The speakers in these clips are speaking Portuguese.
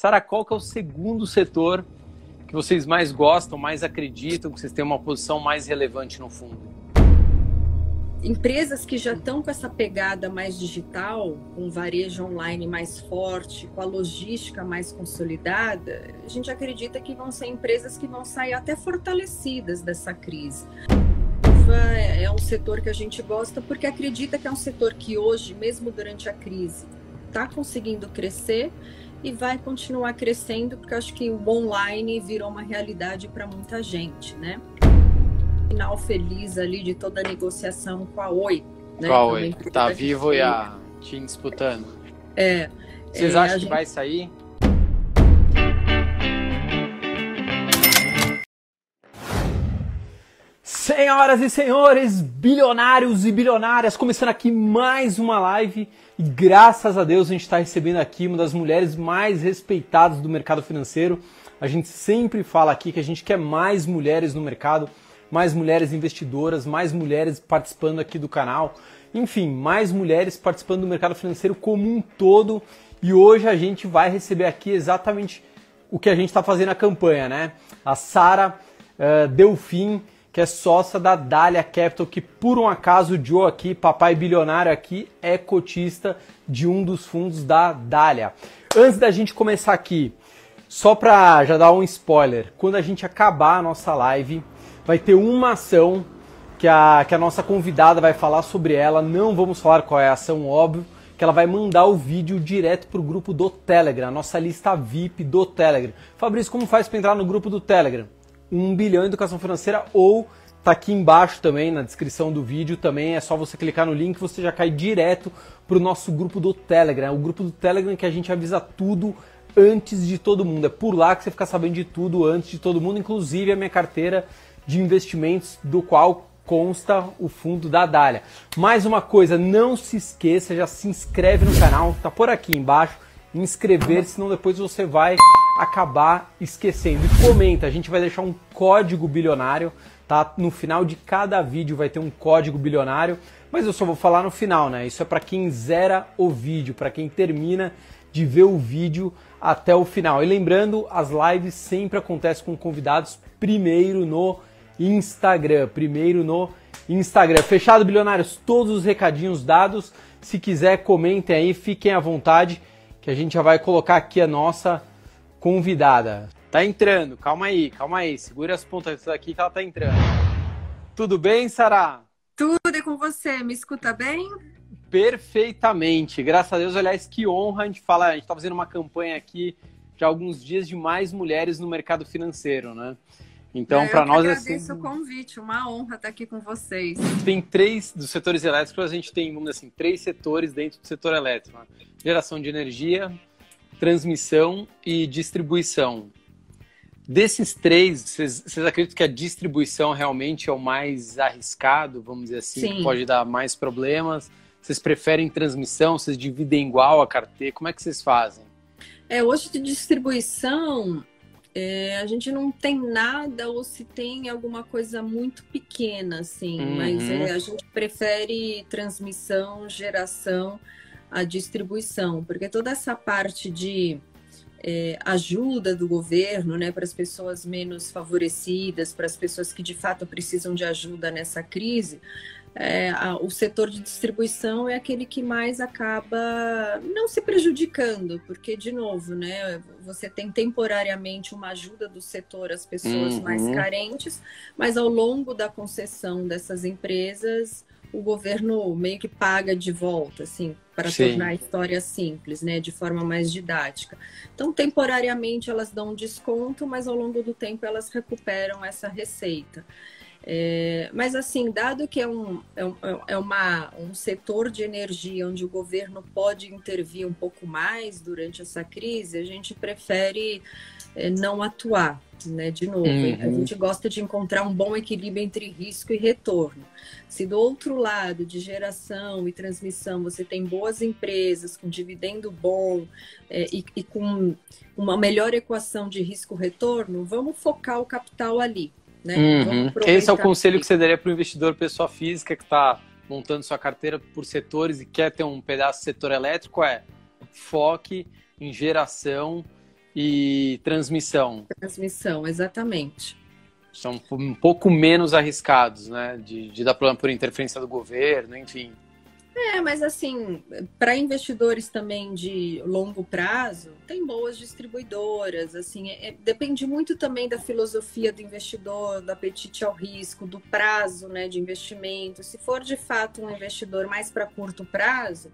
Sara, qual que é o segundo setor que vocês mais gostam, mais acreditam, que vocês têm uma posição mais relevante no fundo? Empresas que já estão com essa pegada mais digital, com varejo online mais forte, com a logística mais consolidada, a gente acredita que vão ser empresas que vão sair até fortalecidas dessa crise é um setor que a gente gosta porque acredita que é um setor que hoje, mesmo durante a crise, está conseguindo crescer e vai continuar crescendo, porque acho que o online virou uma realidade para muita gente, né? Final feliz ali de toda a negociação com a Oi. Né? Com a Oi, tá vivo e a TIM disputando. É. Vocês é, acham que gente... vai sair? Senhoras e senhores, bilionários e bilionárias, começando aqui mais uma live e graças a Deus a gente está recebendo aqui uma das mulheres mais respeitadas do mercado financeiro. A gente sempre fala aqui que a gente quer mais mulheres no mercado, mais mulheres investidoras, mais mulheres participando aqui do canal, enfim, mais mulheres participando do mercado financeiro como um todo. E hoje a gente vai receber aqui exatamente o que a gente está fazendo na campanha, né? A Sara uh, Delfim que é sócia da Dália Capital, que por um acaso o Joe aqui, papai bilionário aqui, é cotista de um dos fundos da Dália. Antes da gente começar aqui, só para já dar um spoiler, quando a gente acabar a nossa live, vai ter uma ação que a, que a nossa convidada vai falar sobre ela, não vamos falar qual é a ação, óbvio, que ela vai mandar o vídeo direto para o grupo do Telegram, a nossa lista VIP do Telegram. Fabrício, como faz para entrar no grupo do Telegram? 1 bilhão em educação financeira ou tá aqui embaixo também na descrição do vídeo também é só você clicar no link você já cai direto pro nosso grupo do Telegram, o grupo do Telegram que a gente avisa tudo antes de todo mundo. É por lá que você fica sabendo de tudo antes de todo mundo, inclusive a minha carteira de investimentos do qual consta o fundo da Dália. Mais uma coisa, não se esqueça, já se inscreve no canal, tá por aqui embaixo, inscrever, senão depois você vai acabar esquecendo. E comenta, a gente vai deixar um código bilionário, tá? No final de cada vídeo vai ter um código bilionário, mas eu só vou falar no final, né? Isso é para quem zera o vídeo, para quem termina de ver o vídeo até o final. E lembrando, as lives sempre acontecem com convidados primeiro no Instagram, primeiro no Instagram. Fechado, bilionários, todos os recadinhos dados. Se quiser, comentem aí, fiquem à vontade, que a gente já vai colocar aqui a nossa convidada. Tá entrando, calma aí, calma aí. Segura as pontas aqui que ela tá entrando. Tudo bem, Sara? Tudo é com você. Me escuta bem? Perfeitamente. Graças a Deus, aliás, que honra a gente fala. A gente tá fazendo uma campanha aqui de alguns dias de mais mulheres no mercado financeiro, né? Então, para nós é assim. agradeço o convite, uma honra estar aqui com vocês. Tem três dos setores elétricos, a gente tem, vamos dizer assim, três setores dentro do setor elétrico: né? geração de energia, transmissão e distribuição. Desses três, vocês acreditam que a distribuição realmente é o mais arriscado, vamos dizer assim, Sim. que pode dar mais problemas? Vocês preferem transmissão? Vocês dividem igual a carteira? Como é que vocês fazem? É, hoje de distribuição, é, a gente não tem nada ou se tem alguma coisa muito pequena, assim, uhum. mas é, a gente prefere transmissão, geração a distribuição, porque toda essa parte de é, ajuda do governo né, para as pessoas menos favorecidas, para as pessoas que de fato precisam de ajuda nessa crise, é, a, o setor de distribuição é aquele que mais acaba não se prejudicando, porque, de novo, né, você tem temporariamente uma ajuda do setor às pessoas uhum. mais carentes, mas ao longo da concessão dessas empresas, o governo meio que paga de volta, assim, para tornar a história simples, né, de forma mais didática. Então, temporariamente elas dão um desconto, mas ao longo do tempo elas recuperam essa receita. É, mas assim, dado que é, um, é, um, é uma, um setor de energia onde o governo pode intervir um pouco mais durante essa crise, a gente prefere é, não atuar. Né? De novo, uhum. a gente gosta de encontrar um bom equilíbrio entre risco e retorno. Se do outro lado, de geração e transmissão, você tem boas empresas com dividendo bom é, e, e com uma melhor equação de risco-retorno, vamos focar o capital ali. Né? Uhum. Esse é o conselho que você daria para o investidor pessoa física que está montando sua carteira por setores e quer ter um pedaço do setor elétrico? É foque em geração e transmissão. Transmissão, exatamente. São um pouco menos arriscados, né? De, de dar problema por interferência do governo, enfim. É, mas assim, para investidores também de longo prazo, tem boas distribuidoras, assim, é, depende muito também da filosofia do investidor, do apetite ao risco, do prazo, né, de investimento. Se for de fato um investidor mais para curto prazo,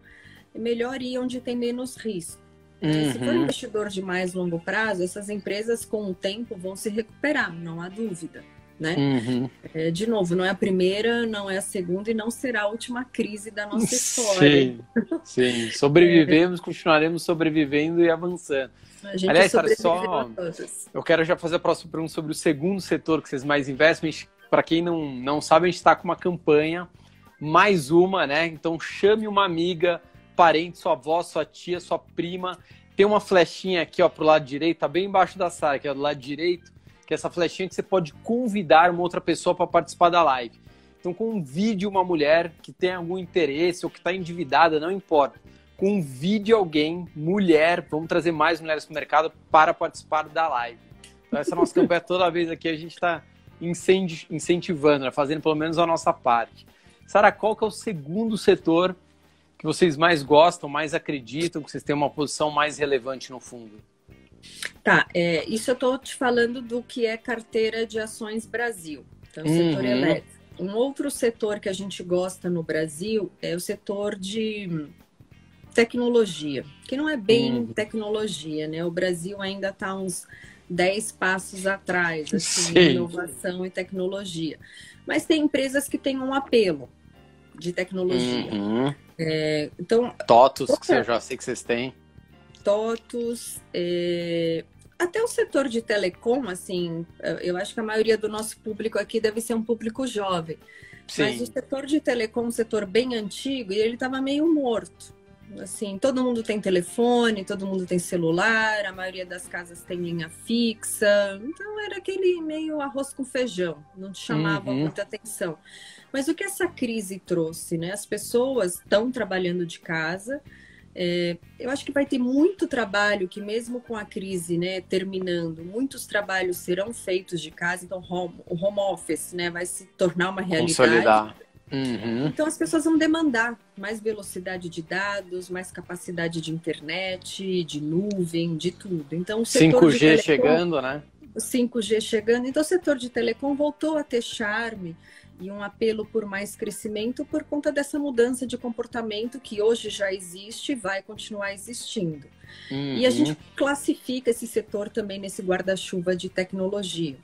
é melhor ir onde tem menos risco. Uhum. Se for um investidor de mais longo prazo, essas empresas com o tempo vão se recuperar, não há dúvida né? Uhum. É, de novo, não é a primeira, não é a segunda e não será a última crise da nossa história. Sim, sim. sobrevivemos, é. continuaremos sobrevivendo e avançando. Aliás, cara, só eu quero já fazer a próxima pergunta sobre o segundo setor que vocês mais investem. Para quem não, não sabe, a gente está com uma campanha, mais uma, né? Então chame uma amiga, parente, sua avó, sua tia, sua prima. Tem uma flechinha aqui, ó, pro lado direito, tá bem embaixo da sala, que é do lado direito que é essa flechinha que você pode convidar uma outra pessoa para participar da live. Então, convide uma mulher que tem algum interesse ou que está endividada, não importa. Convide alguém, mulher, vamos trazer mais mulheres para o mercado para participar da live. Então, essa é nossa campanha toda vez aqui, a gente está incentivando, né? fazendo pelo menos a nossa parte. Sara, qual que é o segundo setor que vocês mais gostam, mais acreditam, que vocês têm uma posição mais relevante no fundo? Tá, é, isso eu estou te falando do que é carteira de ações Brasil, então uhum. setor elétrico. Um outro setor que a gente gosta no Brasil é o setor de tecnologia, que não é bem uhum. tecnologia, né? O Brasil ainda está uns 10 passos atrás, assim, em inovação e tecnologia. Mas tem empresas que têm um apelo de tecnologia. Uhum. É, então, TOTUS, que eu já sei que vocês têm. TOTUS, é, até o setor de telecom, assim, eu acho que a maioria do nosso público aqui deve ser um público jovem. Sim. Mas o setor de telecom, um setor bem antigo, e ele estava meio morto. Assim, todo mundo tem telefone, todo mundo tem celular, a maioria das casas tem linha fixa. Então era aquele meio arroz com feijão, não te chamava uhum. muita atenção. Mas o que essa crise trouxe, né? As pessoas estão trabalhando de casa, é, eu acho que vai ter muito trabalho que, mesmo com a crise né, terminando, muitos trabalhos serão feitos de casa, então home, o home office né, vai se tornar uma realidade. Consolidar. Uhum. Então as pessoas vão demandar mais velocidade de dados, mais capacidade de internet, de nuvem, de tudo. Então o setor 5G telecom, chegando, né? 5G chegando. Então o setor de telecom voltou a ter charme e um apelo por mais crescimento por conta dessa mudança de comportamento que hoje já existe e vai continuar existindo. Uhum. E a gente uhum. classifica esse setor também nesse guarda-chuva de tecnologia.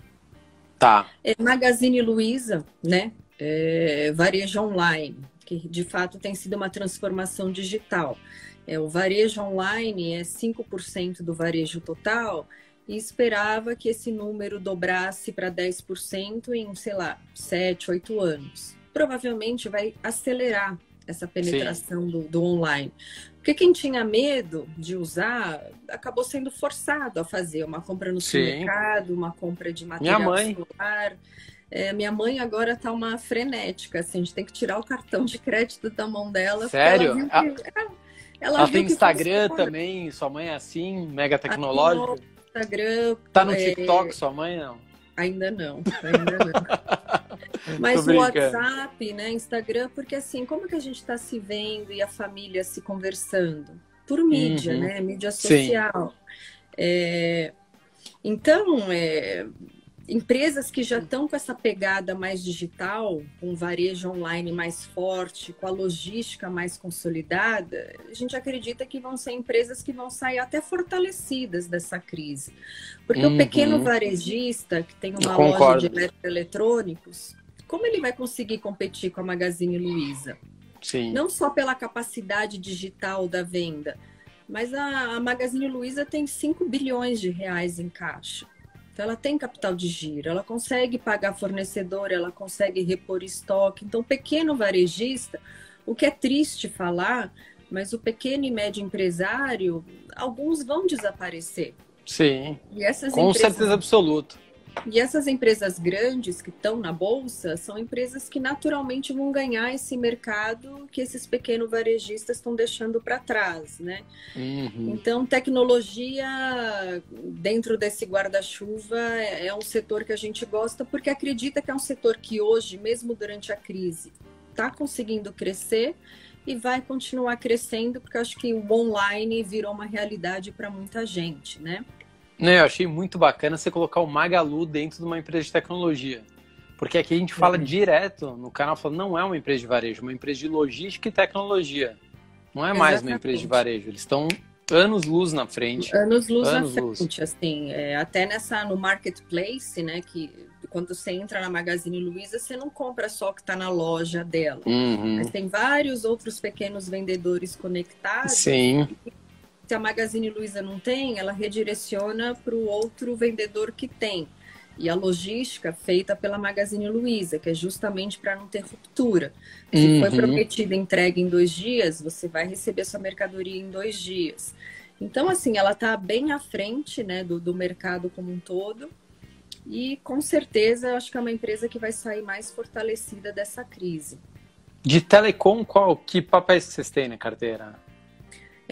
Tá. É Magazine Luiza, né? É, varejo online, que de fato tem sido uma transformação digital. É, o varejo online é 5% do varejo total, e esperava que esse número dobrasse para 10% em, sei lá, 7, 8 anos. Provavelmente vai acelerar essa penetração do, do, online. Porque quem tinha medo de usar acabou sendo forçado a fazer uma compra no supermercado, uma compra de material minha mãe. celular. É, minha mãe agora tá uma frenética, assim, a gente tem que tirar o cartão de crédito da mão dela. Sério? Ela, que, ela, ela, ela tem Instagram também, sua mãe é assim, mega tecnológica? Instagram. Tá no é... TikTok, sua mãe não? Ainda não, ainda não. Mas o WhatsApp, né, Instagram, porque assim, como que a gente está se vendo e a família se conversando? Por mídia, uhum. né? Mídia social. É... Então, é empresas que já estão com essa pegada mais digital, com varejo online mais forte, com a logística mais consolidada, a gente acredita que vão ser empresas que vão sair até fortalecidas dessa crise. Porque uhum. o pequeno varejista, que tem uma loja de eletrônicos, como ele vai conseguir competir com a Magazine Luiza? Sim. Não só pela capacidade digital da venda, mas a, a Magazine Luiza tem 5 bilhões de reais em caixa. Então, ela tem capital de giro, ela consegue pagar fornecedor, ela consegue repor estoque. Então, pequeno varejista, o que é triste falar, mas o pequeno e médio empresário, alguns vão desaparecer. Sim. com empresas... certeza absoluta. E essas empresas grandes que estão na bolsa são empresas que naturalmente vão ganhar esse mercado que esses pequenos varejistas estão deixando para trás, né? Uhum. Então, tecnologia dentro desse guarda-chuva é, é um setor que a gente gosta porque acredita que é um setor que hoje, mesmo durante a crise, está conseguindo crescer e vai continuar crescendo porque acho que o online virou uma realidade para muita gente, né? Não, eu achei muito bacana você colocar o Magalu dentro de uma empresa de tecnologia. Porque aqui a gente fala uhum. direto no canal, fala, não é uma empresa de varejo, é uma empresa de logística e tecnologia. Não é mais Exatamente. uma empresa de varejo. Eles estão anos luz na frente. Anos luz anos na frente, luz. assim. É, até nessa no marketplace, né? Que quando você entra na Magazine Luiza, você não compra só o que está na loja dela. Uhum. Mas tem vários outros pequenos vendedores conectados. Sim se a Magazine Luiza não tem, ela redireciona para o outro vendedor que tem. E a logística feita pela Magazine Luiza, que é justamente para não ter ruptura. Se uhum. foi prometida entrega em dois dias, você vai receber sua mercadoria em dois dias. Então, assim, ela está bem à frente né, do, do mercado como um todo. E com certeza, eu acho que é uma empresa que vai sair mais fortalecida dessa crise. De telecom, qual que papéis vocês têm na carteira?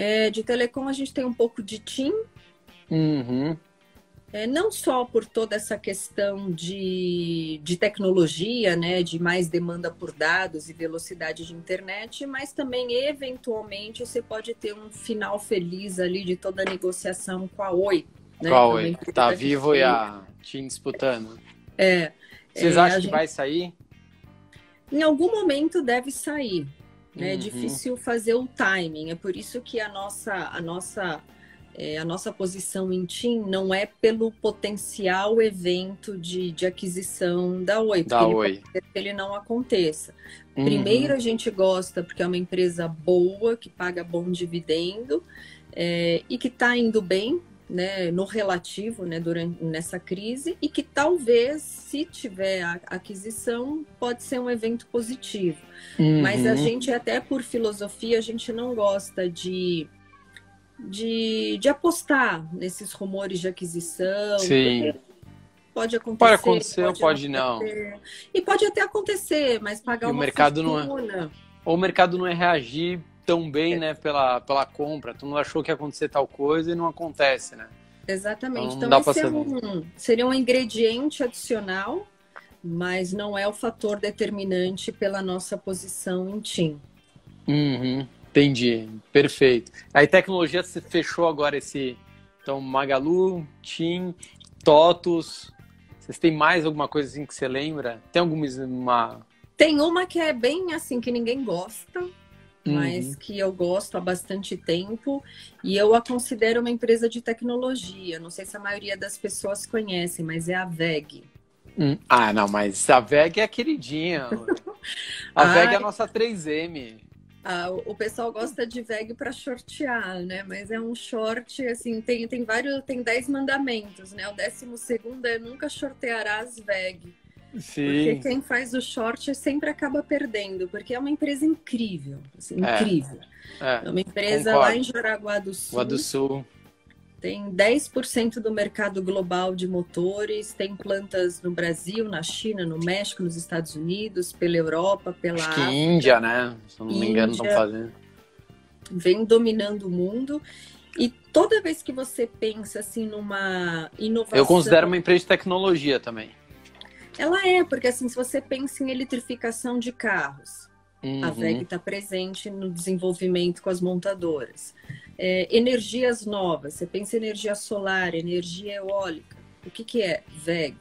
É, de telecom a gente tem um pouco de TIM. Uhum. É, não só por toda essa questão de, de tecnologia, né, de mais demanda por dados e velocidade de internet, mas também, eventualmente, você pode ter um final feliz ali de toda a negociação com a Oi. Né? Com a Oi, tá vivo e a TIM disputando. É. Vocês é, acham que gente... vai sair? Em algum momento deve sair. Né? É uhum. difícil fazer o timing. É por isso que a nossa, a nossa, é, a nossa posição em TIM não é pelo potencial evento de, de aquisição da Oi. Da ele Oi. ele não aconteça. Uhum. Primeiro, a gente gosta porque é uma empresa boa, que paga bom dividendo é, e que está indo bem né, no relativo né, durante, nessa crise e que talvez, se tiver a aquisição, pode ser um evento positivo. Uhum. Mas a gente, até por filosofia, a gente não gosta de, de, de apostar nesses rumores de aquisição. Sim. Pode acontecer. Pode acontecer pode ou pode não. E pode até acontecer, mas pagar e uma o mercado fortuna. não é, Ou o mercado não é reagir tão bem, é. né, pela, pela compra. Tu não achou que ia acontecer tal coisa e não acontece, né? Exatamente. Então, então esse é um, seria um ingrediente adicional, mas não é o fator determinante pela nossa posição em TIM. Uhum, entendi. Perfeito. Aí tecnologia, você fechou agora esse... Então, Magalu, TIM, TOTUS... Vocês têm mais alguma coisa assim que você lembra? Tem alguma... Uma... Tem uma que é bem assim, que ninguém gosta, mas uhum. que eu gosto há bastante tempo e eu a considero uma empresa de tecnologia. Não sei se a maioria das pessoas conhecem, mas é a VEG. Hum. Ah, não, mas a VEG é queridinha. A VEG é a nossa 3M. Ah, o pessoal gosta de VEG para shortear, né? Mas é um short, assim, tem, tem vários, tem 10 mandamentos, né? O décimo segundo é nunca shortearás VEG. Sim. Porque quem faz o short sempre acaba perdendo, porque é uma empresa incrível, assim, é. incrível. É, é uma empresa concordo. lá em Jaraguá do Sul. do Sul. Tem 10% do mercado global de motores, tem plantas no Brasil, na China, no México, nos Estados Unidos, pela Europa, pela Acho que África, Índia, né? Se não me engano, estão fazendo. Vem dominando o mundo. E toda vez que você pensa assim numa inovação. Eu considero uma empresa de tecnologia também. Ela é, porque assim, se você pensa em eletrificação de carros, uhum. a VEG está presente no desenvolvimento com as montadoras. É, energias novas, você pensa em energia solar, energia eólica. O que, que é VEG?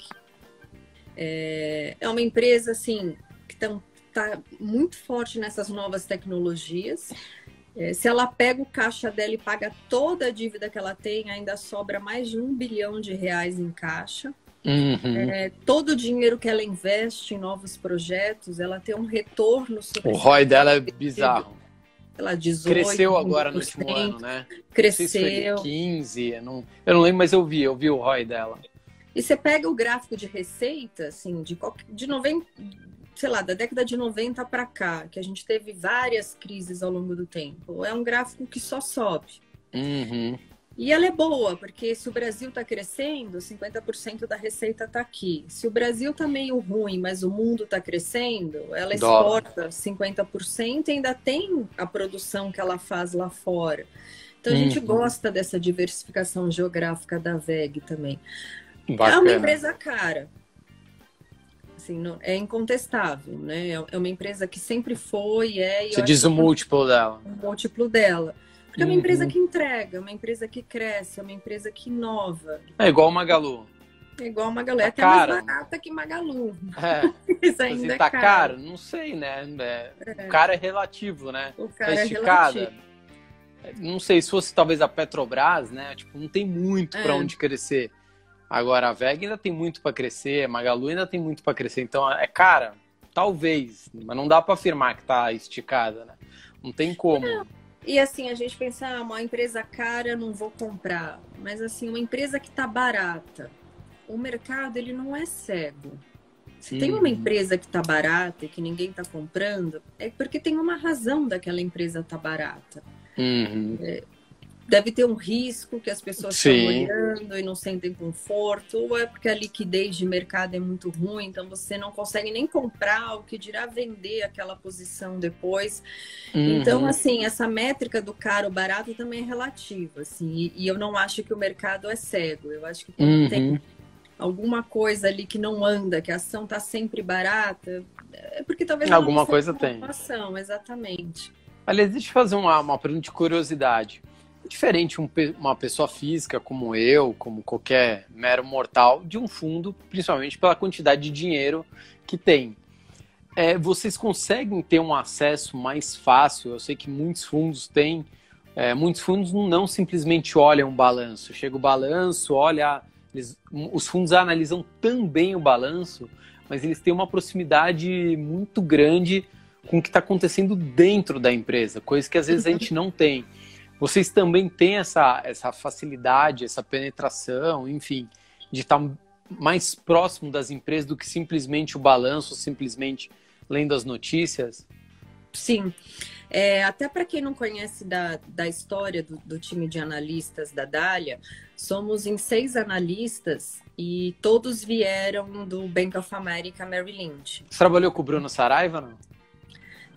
É, é uma empresa assim que está tá muito forte nessas novas tecnologias. É, se ela pega o caixa dela e paga toda a dívida que ela tem, ainda sobra mais de um bilhão de reais em caixa. Uhum. É, todo o dinheiro que ela investe em novos projetos, ela tem um retorno sobre O ROI dela é bizarro. Ela 18, Cresceu agora no último ano, né? Cresceu. Se 15, eu não, eu não lembro, mas eu vi, eu vi o ROI dela. E você pega o gráfico de receita, assim, de, de 90, sei lá, da década de 90 para cá, que a gente teve várias crises ao longo do tempo. É um gráfico que só sobe. Uhum. E ela é boa, porque se o Brasil está crescendo, 50% da receita está aqui. Se o Brasil está meio ruim, mas o mundo está crescendo, ela exporta 50% e ainda tem a produção que ela faz lá fora. Então a uhum. gente gosta dessa diversificação geográfica da VEG também. Bacana. É uma empresa cara. Assim, não, é incontestável, né? É uma empresa que sempre foi, é. Você diz o múltiplo dela. O múltiplo dela. Porque é uma empresa uhum. que entrega, é uma empresa que cresce, é uma empresa que inova. É igual o Magalu. É igual o Magalu, é tá até cara. mais barata que Magalu. É. Isso ainda Você é tá caro. caro. Não sei, né? É, é. O cara é relativo, né? O cara tá é relativo. Não sei, se fosse talvez a Petrobras, né? Tipo, não tem muito é. para onde crescer. Agora, a VEG ainda tem muito para crescer, a Magalu ainda tem muito para crescer. Então, é cara, talvez, mas não dá para afirmar que tá esticada, né? Não tem como. Não. E assim, a gente pensa, ah, uma empresa cara, não vou comprar. Mas assim, uma empresa que está barata, o mercado ele não é cego. Se tem uma empresa que está barata e que ninguém está comprando, é porque tem uma razão daquela empresa estar tá barata. Uhum. É, deve ter um risco que as pessoas Sim. estão olhando e não sentem conforto, ou é porque a liquidez de mercado é muito ruim, então você não consegue nem comprar, o que dirá vender aquela posição depois. Uhum. Então, assim, essa métrica do caro barato também é relativa, assim, e, e, eu não acho que o mercado é cego. Eu acho que quando uhum. tem alguma coisa ali que não anda, que a ação está sempre barata, é porque talvez alguma coisa tem. Exatamente. Aliás, deixa eu fazer uma, uma pergunta de curiosidade diferente um, uma pessoa física como eu, como qualquer mero mortal, de um fundo, principalmente pela quantidade de dinheiro que tem. É, vocês conseguem ter um acesso mais fácil? Eu sei que muitos fundos têm. É, muitos fundos não simplesmente olham o balanço. Chega o balanço, olha. Eles, os fundos analisam também o balanço, mas eles têm uma proximidade muito grande com o que está acontecendo dentro da empresa, coisa que às vezes a gente não tem. Vocês também têm essa, essa facilidade, essa penetração, enfim, de estar mais próximo das empresas do que simplesmente o balanço, simplesmente lendo as notícias? Sim. É, até para quem não conhece da, da história do, do, time de analistas da Dália, somos em seis analistas e todos vieram do Bank of America Merrill Lynch. Você trabalhou com o Bruno Saraiva, não?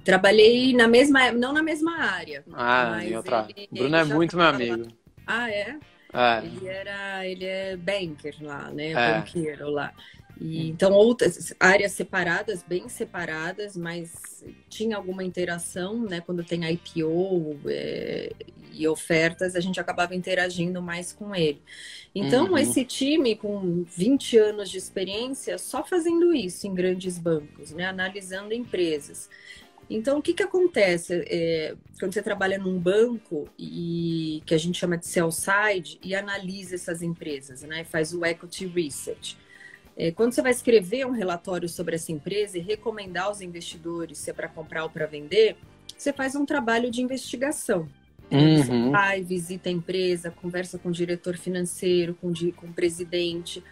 Trabalhei na mesma, não na mesma área. Ah, em outra. Ele, Bruno é muito meu amigo. Ah, é? é? Ele era, ele é banker lá, né? É. Banqueiro lá. E, então, outras áreas separadas, bem separadas, mas tinha alguma interação, né? Quando tem IPO é, e ofertas, a gente acabava interagindo mais com ele. Então, uhum. esse time com 20 anos de experiência, só fazendo isso em grandes bancos, né? Analisando empresas. Então, o que, que acontece é, quando você trabalha num banco e que a gente chama de sell side e analisa essas empresas, né? Faz o equity research. É, quando você vai escrever um relatório sobre essa empresa e recomendar aos investidores se é para comprar ou para vender, você faz um trabalho de investigação. Uhum. Você vai, visita a empresa, conversa com o diretor financeiro, com, com o presidente,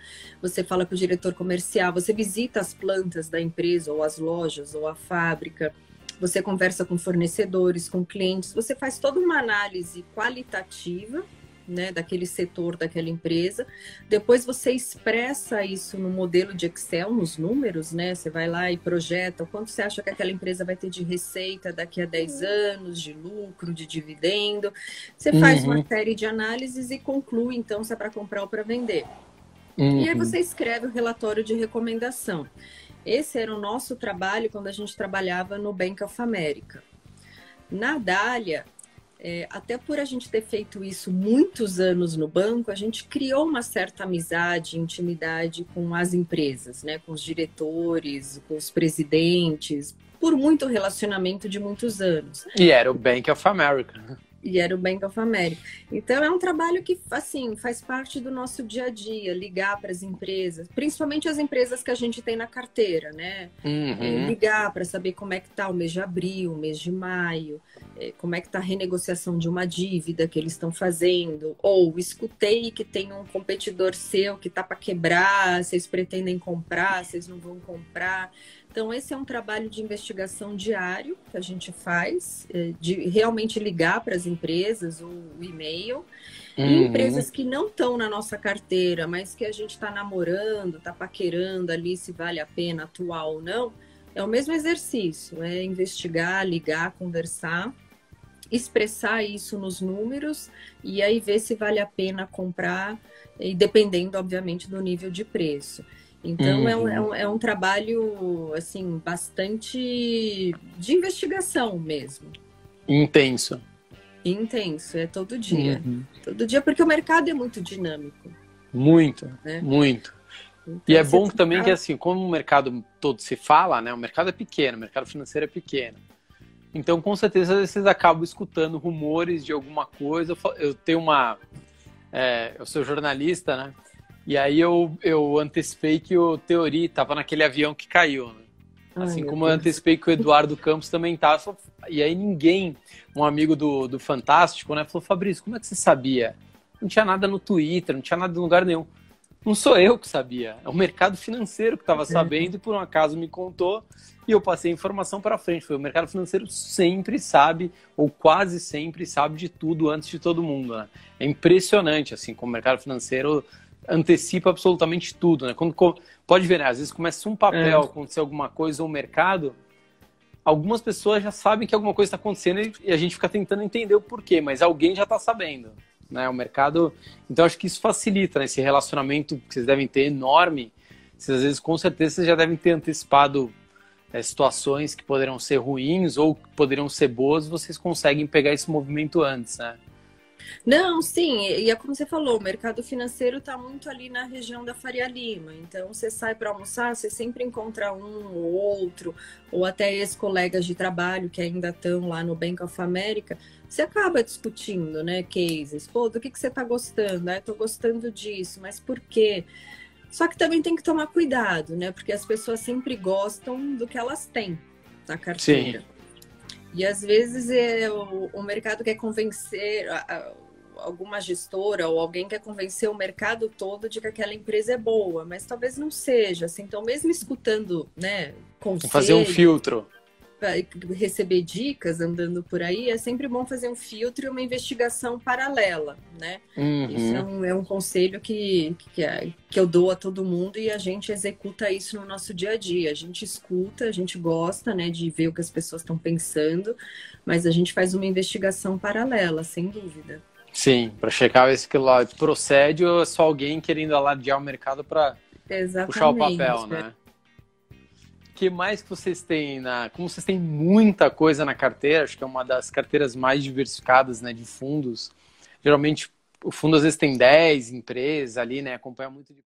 você fala com o diretor comercial, você visita as plantas da empresa, ou as lojas, ou a fábrica você conversa com fornecedores, com clientes, você faz toda uma análise qualitativa né, daquele setor, daquela empresa. Depois você expressa isso no modelo de Excel, nos números, né? Você vai lá e projeta o quanto você acha que aquela empresa vai ter de receita daqui a 10 anos, de lucro, de dividendo. Você faz uhum. uma série de análises e conclui, então, se é para comprar ou para vender. Uhum. E aí uhum. você escreve o relatório de recomendação. Esse era o nosso trabalho quando a gente trabalhava no Bank of America. Na Dália, é, até por a gente ter feito isso muitos anos no banco, a gente criou uma certa amizade, intimidade com as empresas, né? com os diretores, com os presidentes, por muito relacionamento de muitos anos. E era o Bank of America. E era o Bank of America. Então é um trabalho que assim faz parte do nosso dia a dia, ligar para as empresas, principalmente as empresas que a gente tem na carteira, né? Uhum. É, ligar para saber como é que está o mês de abril, o mês de maio, é, como é que está a renegociação de uma dívida que eles estão fazendo, ou escutei que tem um competidor seu que está para quebrar, vocês pretendem comprar, vocês não vão comprar. Então, esse é um trabalho de investigação diário que a gente faz, é, de realmente ligar para as empresas o e-mail. Uhum. E empresas que não estão na nossa carteira, mas que a gente está namorando, está paquerando ali se vale a pena atuar ou não, é o mesmo exercício, é investigar, ligar, conversar, expressar isso nos números e aí ver se vale a pena comprar, e dependendo, obviamente, do nível de preço. Então uhum. é, um, é, um, é um trabalho assim bastante de investigação mesmo. Intenso. Intenso, é todo dia. Uhum. Todo dia, porque o mercado é muito dinâmico. Muito, né? muito. Então, e é bom também que, assim, como o mercado todo se fala, né? O mercado é pequeno, o mercado financeiro é pequeno. Então, com certeza, vocês acabam escutando rumores de alguma coisa. Eu tenho uma... É, eu sou jornalista, né? E aí eu, eu antecipei que o Teori estava naquele avião que caiu, né? Assim Ai, como eu antecipei que o Eduardo Campos também estava. E aí ninguém, um amigo do, do Fantástico, né, falou, Fabrício, como é que você sabia? Não tinha nada no Twitter, não tinha nada em lugar nenhum. Não sou eu que sabia, é o mercado financeiro que estava sabendo e por um acaso me contou e eu passei a informação para frente. Foi o mercado financeiro sempre sabe, ou quase sempre sabe de tudo antes de todo mundo. Né? É impressionante, assim, como o mercado financeiro antecipa absolutamente tudo, né? Quando pode ver, né? às vezes começa um papel, é. acontecer alguma coisa ou mercado, algumas pessoas já sabem que alguma coisa está acontecendo e a gente fica tentando entender o porquê, mas alguém já está sabendo, né? O mercado, então acho que isso facilita né? esse relacionamento que vocês devem ter enorme. Vocês às vezes com certeza vocês já devem ter antecipado é, situações que poderiam ser ruins ou poderiam ser boas, vocês conseguem pegar esse movimento antes, né? Não, sim, e é como você falou, o mercado financeiro está muito ali na região da Faria Lima. Então, você sai para almoçar, você sempre encontra um ou outro, ou até ex-colegas de trabalho que ainda estão lá no Bank of America. Você acaba discutindo, né, cases. Pô, do que, que você está gostando? Ah, estou gostando disso, mas por quê? Só que também tem que tomar cuidado, né? Porque as pessoas sempre gostam do que elas têm na carteira. Sim. E às vezes é, o, o mercado quer convencer, a, a, alguma gestora ou alguém quer convencer o mercado todo de que aquela empresa é boa, mas talvez não seja. Assim, então, mesmo escutando, né, conselhos, fazer um filtro receber dicas andando por aí, é sempre bom fazer um filtro e uma investigação paralela, né? Uhum. Isso é um, é um conselho que, que, é, que eu dou a todo mundo e a gente executa isso no nosso dia a dia. A gente escuta, a gente gosta, né, de ver o que as pessoas estão pensando, mas a gente faz uma investigação paralela, sem dúvida. Sim, para checar se que lá procede ou é só alguém querendo alardear o mercado para puxar o papel, né? Que mais que vocês têm na. Como vocês têm muita coisa na carteira, acho que é uma das carteiras mais diversificadas né, de fundos. Geralmente o fundo às vezes tem 10 empresas ali, né? Acompanha muito de